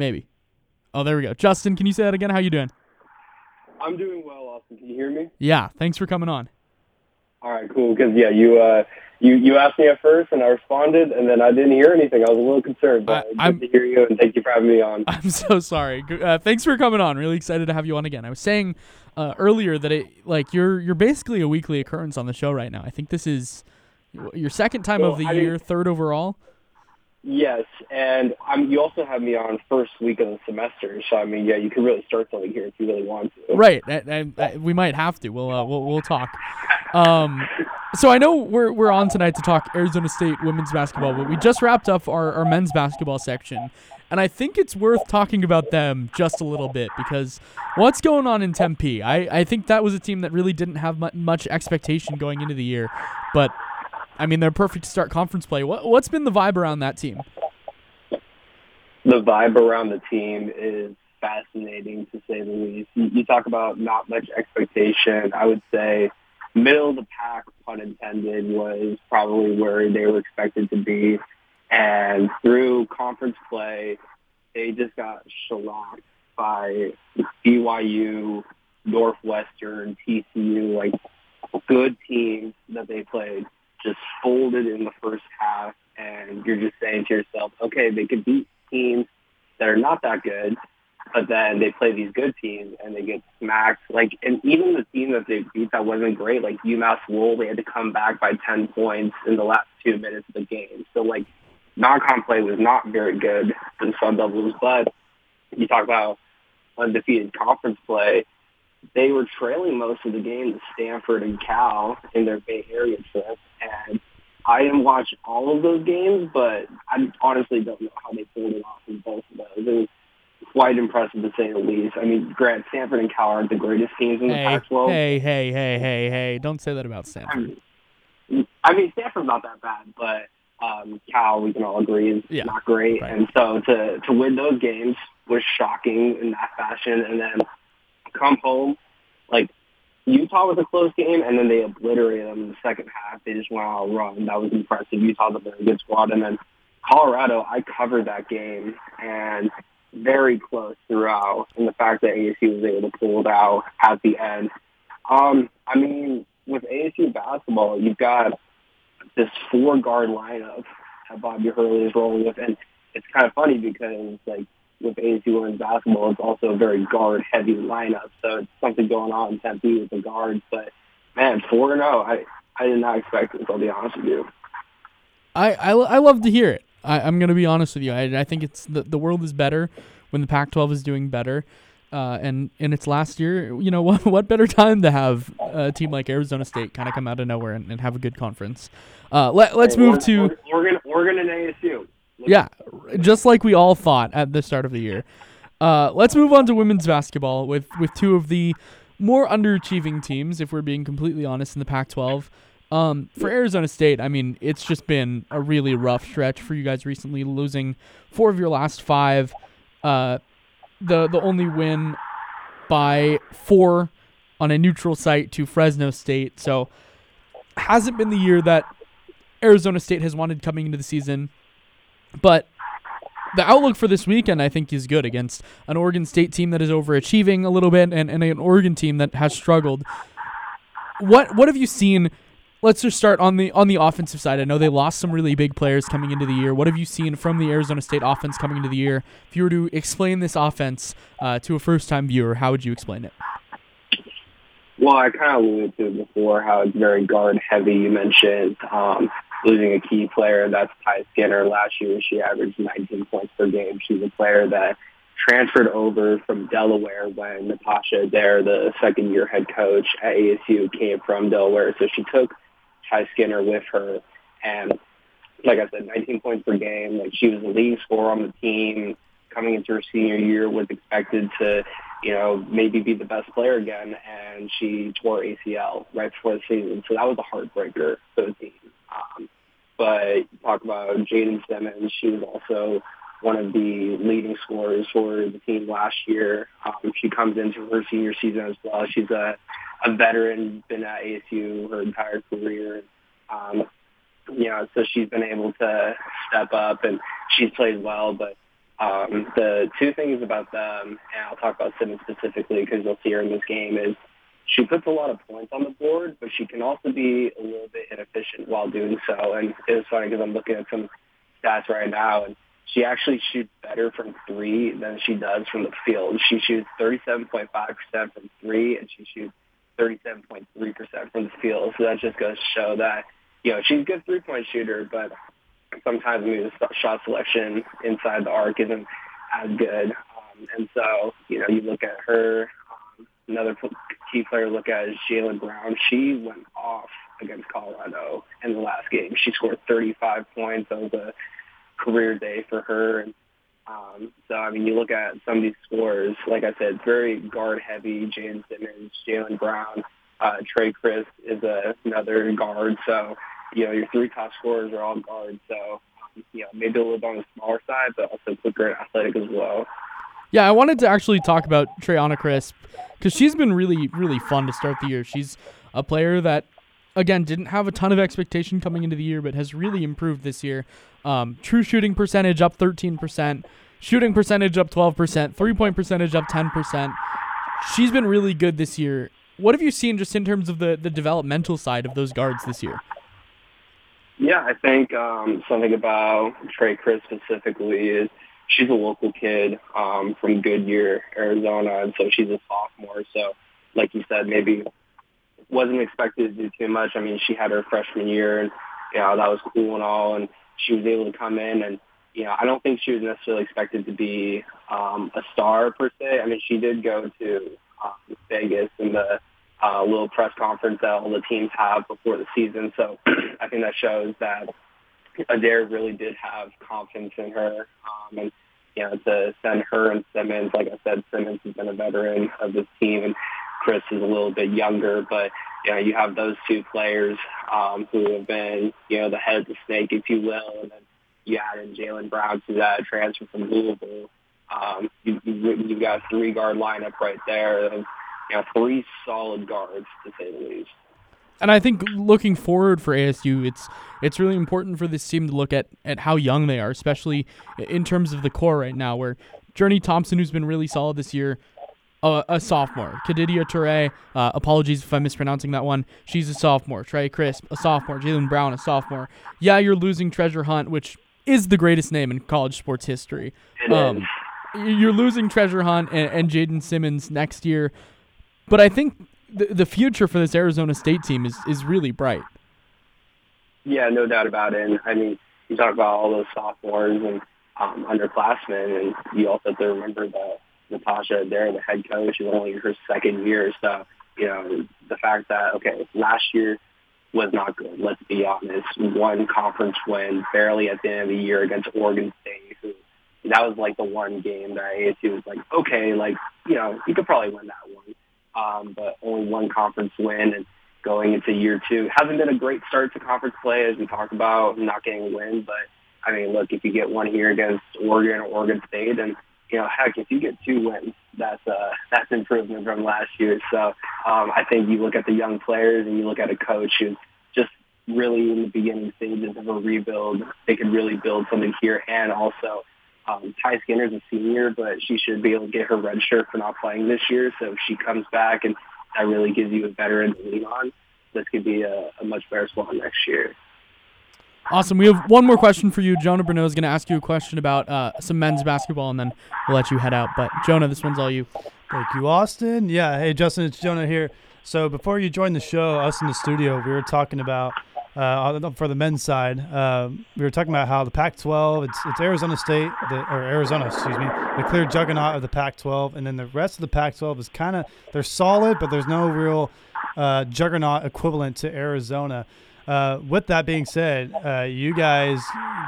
Maybe. Oh, there we go. Justin, can you say that again? How you doing? I'm doing well, Austin. Can you hear me? Yeah. Thanks for coming on. All right, cool. Because yeah, you uh, you you asked me at first, and I responded, and then I didn't hear anything. I was a little concerned, but I- I'm- good to hear you, and thank you for having me on. I'm so sorry. Uh, thanks for coming on. Really excited to have you on again. I was saying uh, earlier that it like you're you're basically a weekly occurrence on the show right now. I think this is your second time Well, of the I year, third overall. Yes, and um, you also have me on first week of the semester, so I mean, yeah, you can really start something here if you really want to. Right, and, and, we might have to. We'll uh, we'll we'll talk. Um, so I know we're we're on tonight to talk Arizona State women's basketball, but we just wrapped up our, our men's basketball section, and I think it's worth talking about them just a little bit because what's going on in Tempe? I, I think that was a team that really didn't have much expectation going into the year, but I mean they're perfect to start conference play. What what's been the vibe around that team? the vibe around the team is fascinating to say the least. You, you talk about not much expectation. I would say middle of the pack, pun intended, was probably where they were expected to be. And through conference play, they just got shellacked by BYU, Northwestern, TCU, like good teams that they played just folded in the first half and you're just saying to yourself, okay, they could beat teams that are not that good, but then they play these good teams and they get smacked. Like, and even the team that they beat that wasn't great, like UMass Lowell, they had to come back by 10 points in the last two minutes of the game. So, like, non-con play was not very good the Sun Devils, but you talk about undefeated conference play, they were trailing most of the game to Stanford and Cal in their Bay Area trip, and I didn't watch all of those games, but I honestly don't know how they pulled it off in both of those. It was quite impressive to say the least. I mean, Grant, Stanford and Cal aren't the greatest teams in the Hey, Pac-12. hey, hey, hey, hey, hey! Don't say that about I Stanford. mean, I mean, Stanford's not that bad, but um, Cal, we can all agree, is Yeah, not great. right. And so to to win those games was shocking in that fashion, and then come home like Utah was a close game, and then they obliterated them in the second half. They just went on a run. That was impressive. Utah's a very good squad, and then Colorado. I covered that game, and very close throughout. And the fact that ASU was able to pull it out at the end. Um, I mean, with ASU basketball, you've got this four guard lineup that Bobby Hurley is rolling with, and it's kind of funny because like with ASU women's basketball, it's also a very guard heavy lineup. So it's something going on in Tempe with the guards. But man, four and zero, I I did not expect this. I'll be honest with you. I, I, I love to hear it. I, I'm gonna be honest with you. I, I think it's the, the world is better when the Pac-12 is doing better. Uh, and in its last year, you know what? What better time to have a team like Arizona State kind of come out of nowhere and, and have a good conference? Uh, let Let's Hey, move to Oregon, Oregon, and ASU. Yeah, just like we all thought at the start of the year. Uh, let's move on to women's basketball with with two of the more underachieving teams, if we're being completely honest, in the Pac-12. Um, for Arizona State, I mean, it's just been a really rough stretch for you guys recently, losing four of your last five. Uh, the the only win by four on a neutral site to Fresno State. So hasn't been the year that Arizona State has wanted coming into the season. But the outlook for this weekend, I think, is good against an Oregon State team that is overachieving a little bit and, and an Oregon team that has struggled. What what have you seen? Let's just start on the on the offensive side. I know they lost some really big players coming into the year. What have you seen from the Arizona State offense coming into the year? If you were to explain this offense uh, to a first time viewer, how would you explain it? Well, I kind of alluded to it before how it's very guard heavy. You mentioned um, losing a key player. That's Ty Skinner. Last year, she averaged 19 points per game. She's a player that transferred over from Delaware when Natasha Adair, the second year head coach at ASU, came from Delaware. So she took Ty Skinner with her. And like I said, 19 points per game. Like she was the leading scorer on the team coming into her senior year, was expected to, you know, maybe be the best player again. And she tore ACL right before the season. So that was a heartbreaker for the team. Um, but talk about Jaddan Simmons. She was also one of the leading scorers for the team last year. Um, she comes into her senior season as well. She's a, a veteran, been at ASU her entire career. Um, you know, so she's been able to step up and she's played well. But Um, the two things about them, and I'll talk about Simmons specifically because you'll see her in this game, is she puts a lot of points on the board, but she can also be a little bit inefficient while doing so. And it's funny because I'm looking at some stats right now, and she actually shoots better from three than she does from the field. She shoots 37.5% from three, and she shoots 37.3% from the field. So that just goes to show that, you know, she's a good three-point shooter, but sometimes maybe the shot selection inside the arc isn't as good. Um, and so, you know, you look at her, key player to look at is Jalyn Brown. She went off against Colorado in the last game. She scored 35 points. That was a career day for her. And um, so, I mean, you look at some of these scores, like I said, very guard heavy. Jane Simmons, Jalyn Brown, uh, Trey Crisp is a, another guard. So, you know, your three top scorers are all guards. So, um, you know, maybe a little bit on the smaller side, but also quicker and athletic as well. Yeah, I wanted to actually talk about Trayanna Crisp because she's been really, really fun to start the year. She's a player that, again, didn't have a ton of expectation coming into the year, but has really improved this year. Um, true shooting percentage up 13%, shooting percentage up 12%, three point percentage up 10%. She's been really good this year. What have you seen just in terms of the, the developmental side of those guards this year? Yeah, I think um, something about Trey Crisp specifically is she's a local kid um, from Goodyear, Arizona, and so she's a sophomore. So, like you said, maybe wasn't expected to do too much. I mean, she had her freshman year, and you know that was cool and all, and she was able to come in and you know I don't think she was necessarily expected to be um, a star per se. I mean, she did go to um, Vegas in the uh, little press conference that all the teams have before the season. So I think that shows that Adair really did have confidence in her. Um, and, you know, to send her and Simmons, like I said, Simmons has been a veteran of this team and Crisp is a little bit younger, but, you know, you have those two players um, who have been, you know, the head of the snake, if you will, and then you add in Jalyn Brown to that transfer from Louisville. Um, you, you, you've got a three-guard lineup right there. And, you know, three solid guards, to say the least. And I think looking forward for ASU, it's it's really important for this team to look at, at how young they are, especially in terms of the core right now, where Journey Thompson, who's been really solid this year, uh, a sophomore. Kadidia Toure, uh, apologies if I'm mispronouncing that one. She's a sophomore. Trey Crisp, a sophomore. Jalyn Brown, a sophomore. Yeah, you're losing Treasure Hunt, which is the greatest name in college sports history. Um, you're losing Treasure Hunt and, and Jaddan Simmons next year. But I think the, the future for this Arizona State team is, is really bright. Yeah, no doubt about it. And I mean, you talk about all those sophomores and um, underclassmen, and you also have to remember that Natasha Adair, the head coach, is only her second year. So, you know, the fact that, okay, last year was not good, let's be honest. One conference win barely at the end of the year against Oregon State, who that was like the one game that ASU was like, okay, like, you know, you could probably win that one um, but only one conference win and going into year two. Hasn't been a great start to conference play as we talk about, not getting a win. But I mean, look, if you get one here against Oregon or Oregon State, and you know, heck, if you get two wins, that's uh, that's improvement from last year. So um, I think you look at the young players and you look at a coach who's just really in the beginning stages of a rebuild. They could really build something here, and also um, Ty Skinner's a senior, but she should be able to get her red shirt for not playing this year. So if she comes back and that really gives you a veteran to lean on, this could be a, a much better squad next year. Awesome. We have one more question for you. Jonah Bruneau is going to ask you a question about uh, some men's basketball, and then we'll let you head out. But Jonah, this one's all you. Thank you, Austin. Yeah. Hey, Justin, it's Jonah here. So before you joined the show, us in the studio, we were talking about uh, for the men's side, uh, we were talking about how the Pac-12, it's, it's Arizona State, the, or Arizona, excuse me, the clear juggernaut of the Pac-12, and then the rest of the Pac-12 is kind of they're solid, but there's no real uh, juggernaut equivalent to Arizona. Uh, with that being said, uh, you guys,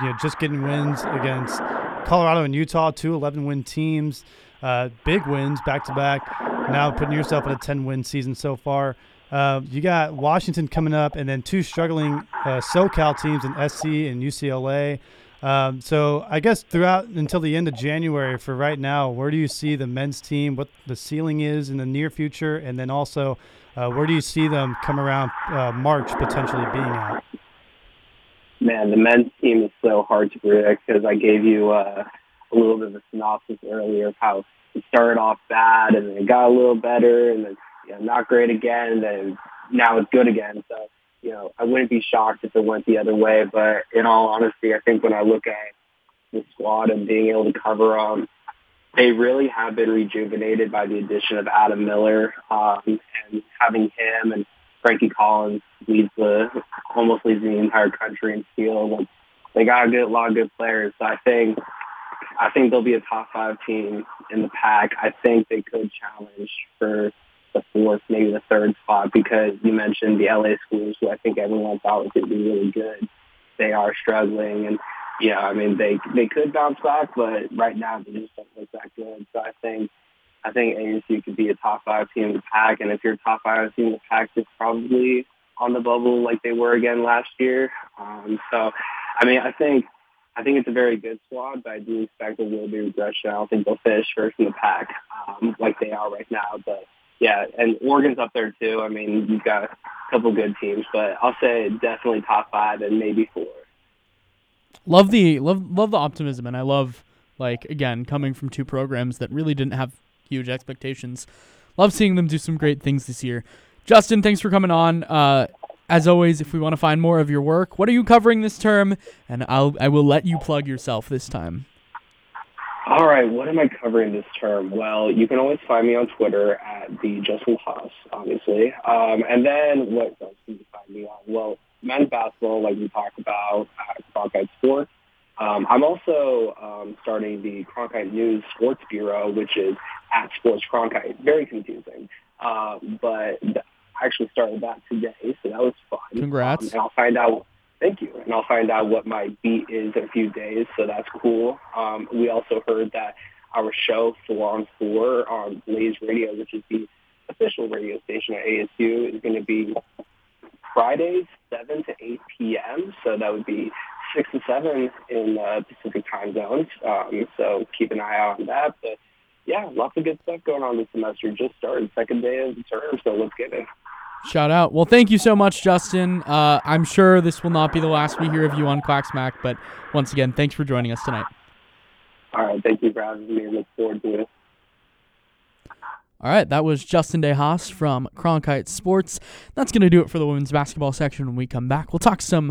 you know, just getting wins against Colorado and Utah, two 11-win teams, uh, big wins back to back. Now putting yourself in a 10-win season so far. Uh, you got Washington coming up, and then two struggling uh, SoCal teams in SC and UCLA. Um, so I guess throughout until the end of January, for right now, where do you see the men's team? What the ceiling is in the near future, and then also uh, where do you see them come around uh, March potentially being at? Man, the men's team is so hard to predict because I gave you uh, a little bit of a synopsis earlier of how it started off bad and then it got a little better and then you know, not great again and then now it's good again. So, you know, I wouldn't be shocked if it went the other way. But in all honesty, I think when I look at the squad and being able to cover them, they really have been rejuvenated by the addition of Adam Miller um, and having him and Frankie Collins leads the almost leads the entire country in steals. Like, they got a good, lot of good players. So I think I think they'll be a top five team in the Pac. I think they could challenge for the fourth, maybe the third spot because you mentioned the LA schools, who I think everyone thought was going to be really good. They are struggling, and yeah, I mean they they could bounce back, but right now they just don't look that good. So I think I think ASU could be a top five team in the Pac, and if you're a top five team in the Pac, it's probably on the bubble like they were again last year. Um, so, I mean, I think I think it's a very good squad, but I do expect there will be regression. I don't think they'll finish first in the Pac um, like they are right now. But yeah, and Oregon's up there too. I mean, you've got a couple good teams, but I'll say definitely top five and maybe four. Love the love love the optimism, and I love like again coming from two programs that really didn't have huge expectations. Love seeing them do some great things this year. Justin, thanks for coming on. Uh, as always, if we want to find more of your work, what are you covering this term? And I'll I will let you plug yourself this time. All right, what am I covering this term? Well, you can always find me on Twitter at the Justin Haas, obviously. Um, and then what else can you find me on? Well, men's basketball, like we talked about at Cronkite Sports. Um, I'm also um, starting the Cronkite News Sports Bureau, which is at Sports Cronkite. Very confusing, um, but I actually started that today, so that was fun. Congrats! Um, and I'll find out Thank you. And I'll find out what my beat is in a few days, so that's cool. Um, we also heard that our show, Four on Four, on Blaze Radio, which is the official radio station at ASU, is going to be Fridays, 7 to 8 p.m. So that would be 6 to 7 in uh, Pacific time zones. Um, so keep an eye out on that. But yeah, lots of good stuff going on this semester. Just started, second day of the term, so let's get it. Shout out. Well, thank you so much, Justin. Uh, I'm sure this will not be the last we hear of you on Quacksmack, but once again, thanks for joining us tonight. All right. Thank you for having me. Look forward to it. All right, that was Justin de Haas from Cronkite Sports. That's going to do it for the women's basketball section. When we come back, we'll talk some